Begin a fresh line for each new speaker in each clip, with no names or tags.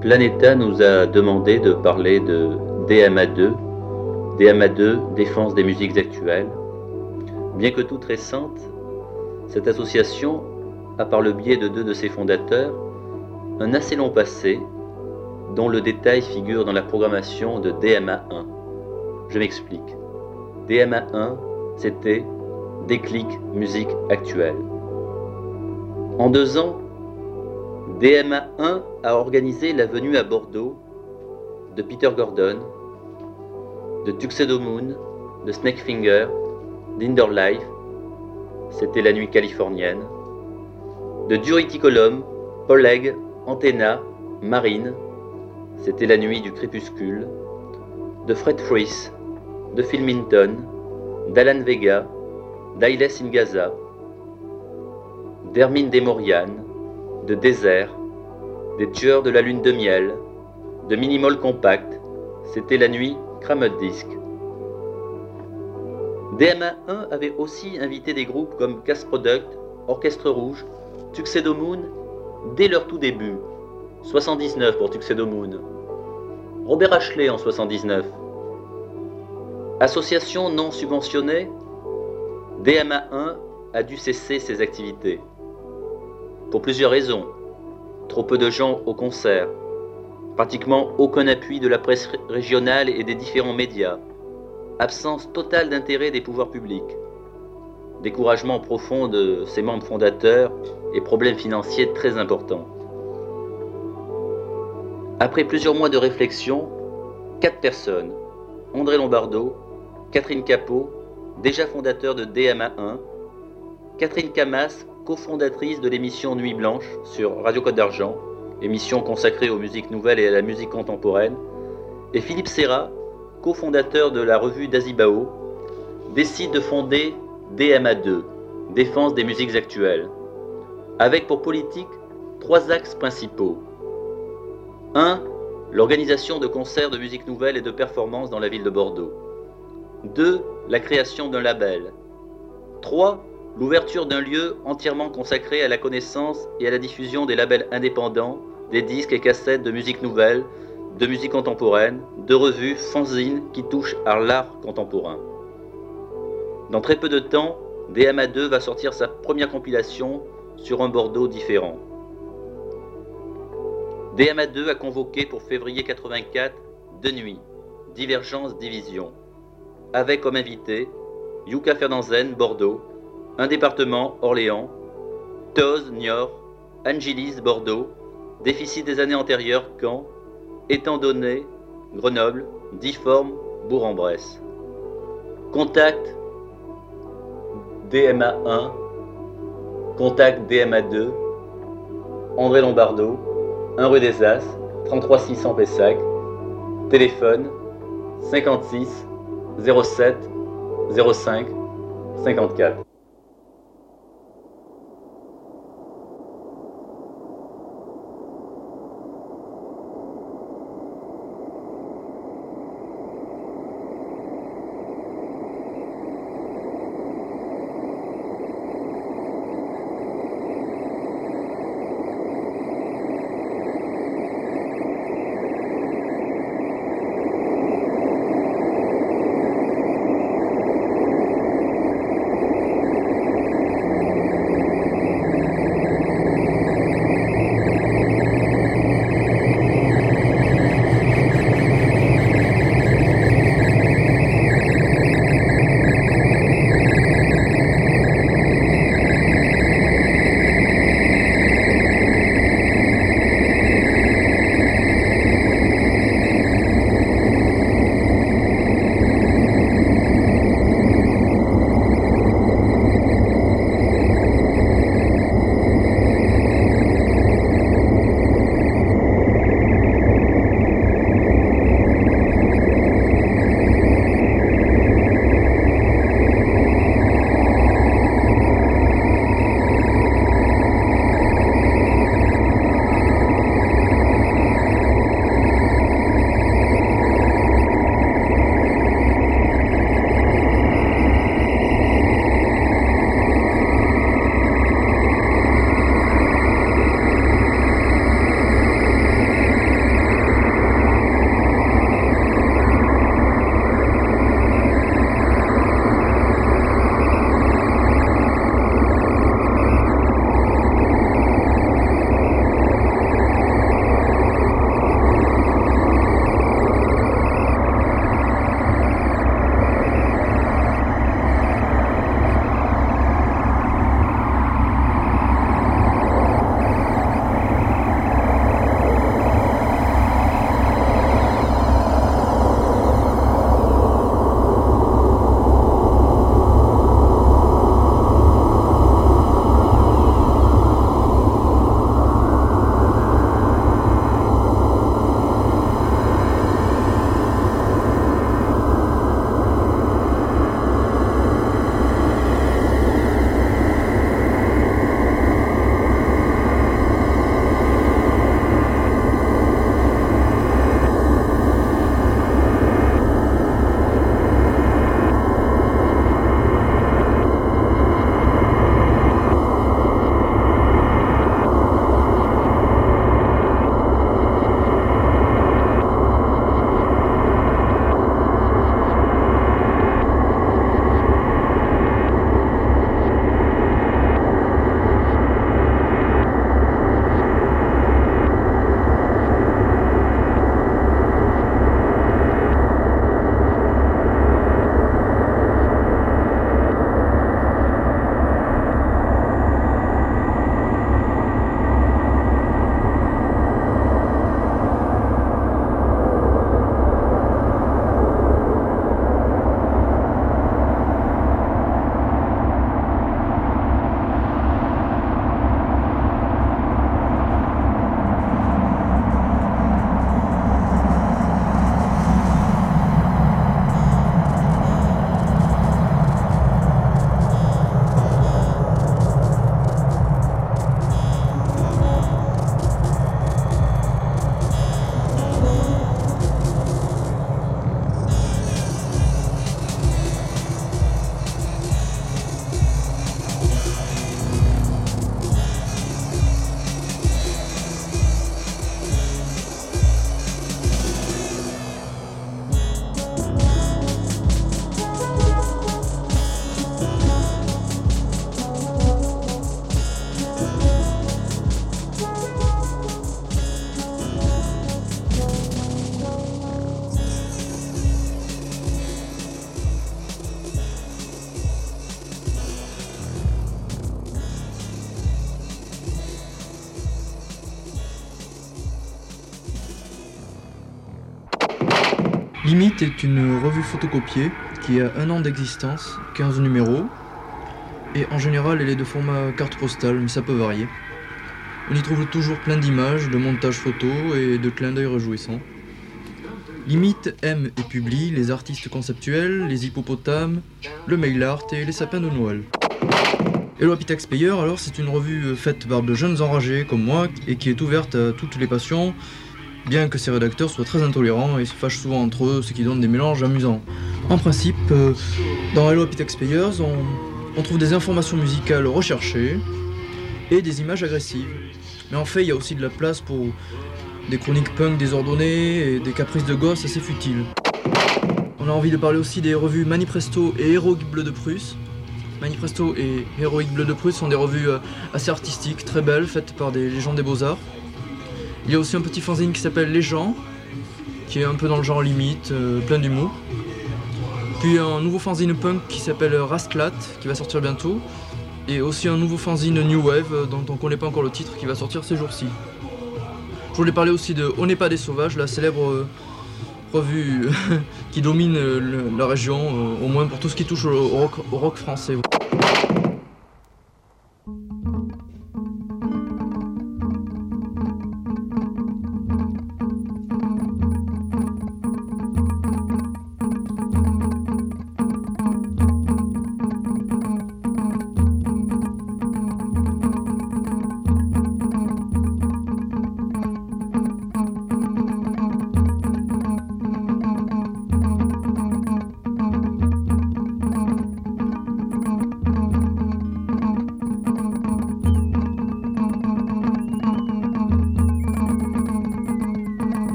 Planeta nous a demandé de parler de DMA2, DMA2, Défense des musiques actuelles. Bien que toute récente, cette association a par le biais de deux de ses fondateurs un assez long passé dont le détail figure dans la programmation de DMA1. Je m'explique. DMA1, c'était Déclic Musique Actuelle. En deux ans, DMA1 a organisé la venue à Bordeaux de Peter Gordon, de Tuxedo Moon, de Snakefinger, d'Inderlife, c'était la nuit californienne, de Duriticolum, Poleg, Antenna, Marine, c'était la nuit du crépuscule, de Fred Fries, de Phil Minton, d'Alan Vega, d'Ailes Gaza, d'Hermine Desmoriane, de Désert, des Tueurs de la Lune de Miel, de Minimol Compact, c'était la nuit Cramut Disc. DMA1 avait aussi invité des groupes comme Cast Product, Orchestre Rouge, Tuxedo Moon, dès leur tout début. 79 pour Tuxedo Moon. Robert Ashley en 79. Association non subventionnée, DMA1 a dû cesser ses activités. Pour plusieurs raisons. Trop peu de gens au concert, pratiquement aucun appui de la presse régionale et des différents médias, absence totale d'intérêt des pouvoirs publics, découragement profond de ses membres fondateurs et problèmes financiers très importants. Après plusieurs mois de réflexion, quatre personnes, André Lombardo, Catherine Capot, déjà fondateur de DMA1, Catherine Camas, cofondatrice de l'émission Nuit Blanche sur Radio Côte d'Argent, émission consacrée aux musiques nouvelles et à la musique contemporaine, et Philippe Serra, cofondateur de la revue d'Azibao, décide de fonder DMA2, Défense des musiques actuelles, avec pour politique trois axes principaux. 1. L'organisation de concerts de musique nouvelle et de performances dans la ville de Bordeaux. 2. La création d'un label. 3 l'ouverture d'un lieu entièrement consacré à la connaissance et à la diffusion des labels indépendants, des disques et cassettes de musique nouvelle, de musique contemporaine, de revues, fanzines qui touchent à l'art contemporain. Dans très peu de temps, DMA2 va sortir sa première compilation sur un Bordeaux différent. DMA2 a convoqué pour février 84 deux nuits, Divergence Division, avec comme invité Yuka Fernanzen, Bordeaux, un département, Orléans, Toz, Niort, Angelis, Bordeaux, déficit des années antérieures, Caen, étant donné, Grenoble, Difforme, Bourg-en-Bresse. Contact DMA1, contact DMA2, André Lombardo, 1 rue des As, 33 600 Pessac, téléphone 56 07 05 54.
Limite est une revue photocopiée qui a un an d'existence, 15 numéros, et en général elle est de format carte postale, mais ça peut varier. On y trouve toujours plein d'images, de montages photos et de clins d'œil réjouissants. Limite aime et publie les artistes conceptuels, les hippopotames, le mail art et les sapins de Noël. Hello Happy Taxpayer, alors c'est une revue faite par de jeunes enragés comme moi et qui est ouverte à toutes les passions, bien que ses rédacteurs soient très intolérants et se fâchent souvent entre eux, ce qui donne des mélanges amusants. En principe, euh, dans Hello Happy Taxpayers, on, trouve des informations musicales recherchées et des images agressives. Mais en fait, il y a aussi de la place pour des chroniques punk désordonnées et des caprices de gosses assez futiles. On a envie de parler aussi des revues Manifesto et Héroïque Bleu de Prusse. Manifesto et Héroïque Bleu de Prusse sont des revues euh, assez artistiques, très belles, faites par des légendes des beaux-arts. Il y a aussi un petit fanzine qui s'appelle Les gens, qui est un peu dans le genre limite, euh, plein d'humour. Puis un nouveau fanzine punk qui s'appelle Rastlat, qui va sortir bientôt. Et aussi un nouveau fanzine New Wave, euh, dont on ne connaît pas encore le titre, qui va sortir ces jours-ci. Je voulais parler aussi de On n'est pas des sauvages, la célèbre euh, revue qui domine la région, au moins pour tout ce qui touche au rock français.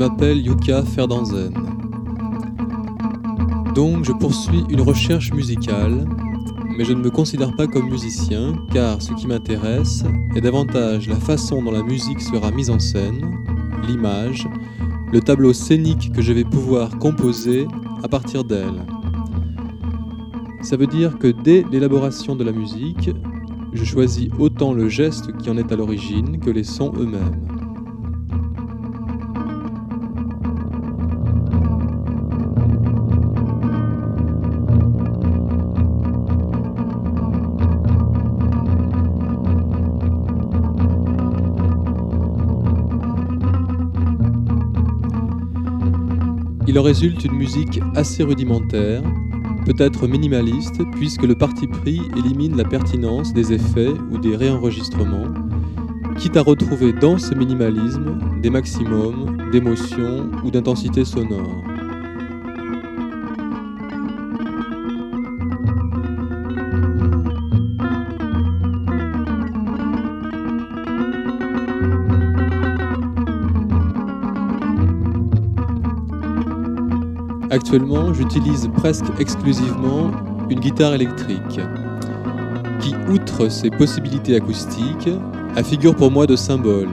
M'appelle Yuka Ferdanzen. Donc je poursuis une recherche musicale, mais je ne me considère pas comme musicien car ce qui m'intéresse est davantage la façon dont la musique sera mise en scène, l'image, le tableau scénique que je vais pouvoir composer à partir d'elle. Ça veut dire que dès l'élaboration de la musique, je choisis autant le geste qui en est à l'origine que les sons eux-mêmes. Résulte une musique assez rudimentaire, peut-être minimaliste, puisque le parti pris élimine la pertinence des effets ou des réenregistrements, quitte à retrouver dans ce minimalisme des maximums d'émotion ou d'intensité sonore. Actuellement, j'utilise presque exclusivement une guitare électrique, qui, outre ses possibilités acoustiques, a figure pour moi de symbole.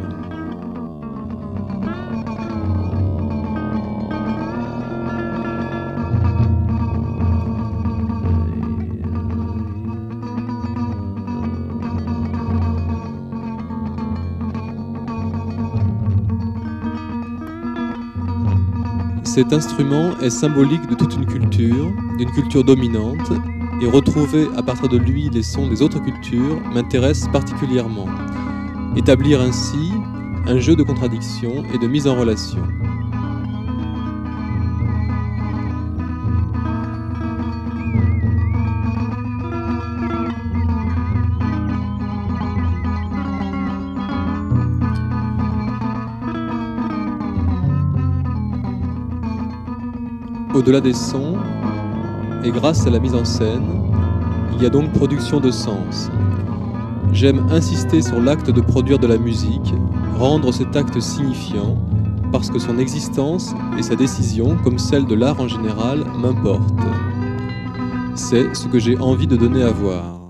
Cet instrument est symbolique de toute une culture, d'une culture dominante, et retrouver à partir de lui les sons des autres cultures m'intéresse particulièrement. Établir ainsi un jeu de contradictions et de mise en relation. Au-delà des sons, et grâce à la mise en scène, il y a donc production de sens. J'aime insister sur l'acte de produire de la musique, rendre cet acte signifiant, parce que son existence et sa décision, comme celle de l'art en général, m'importent. C'est ce que j'ai envie de donner à voir.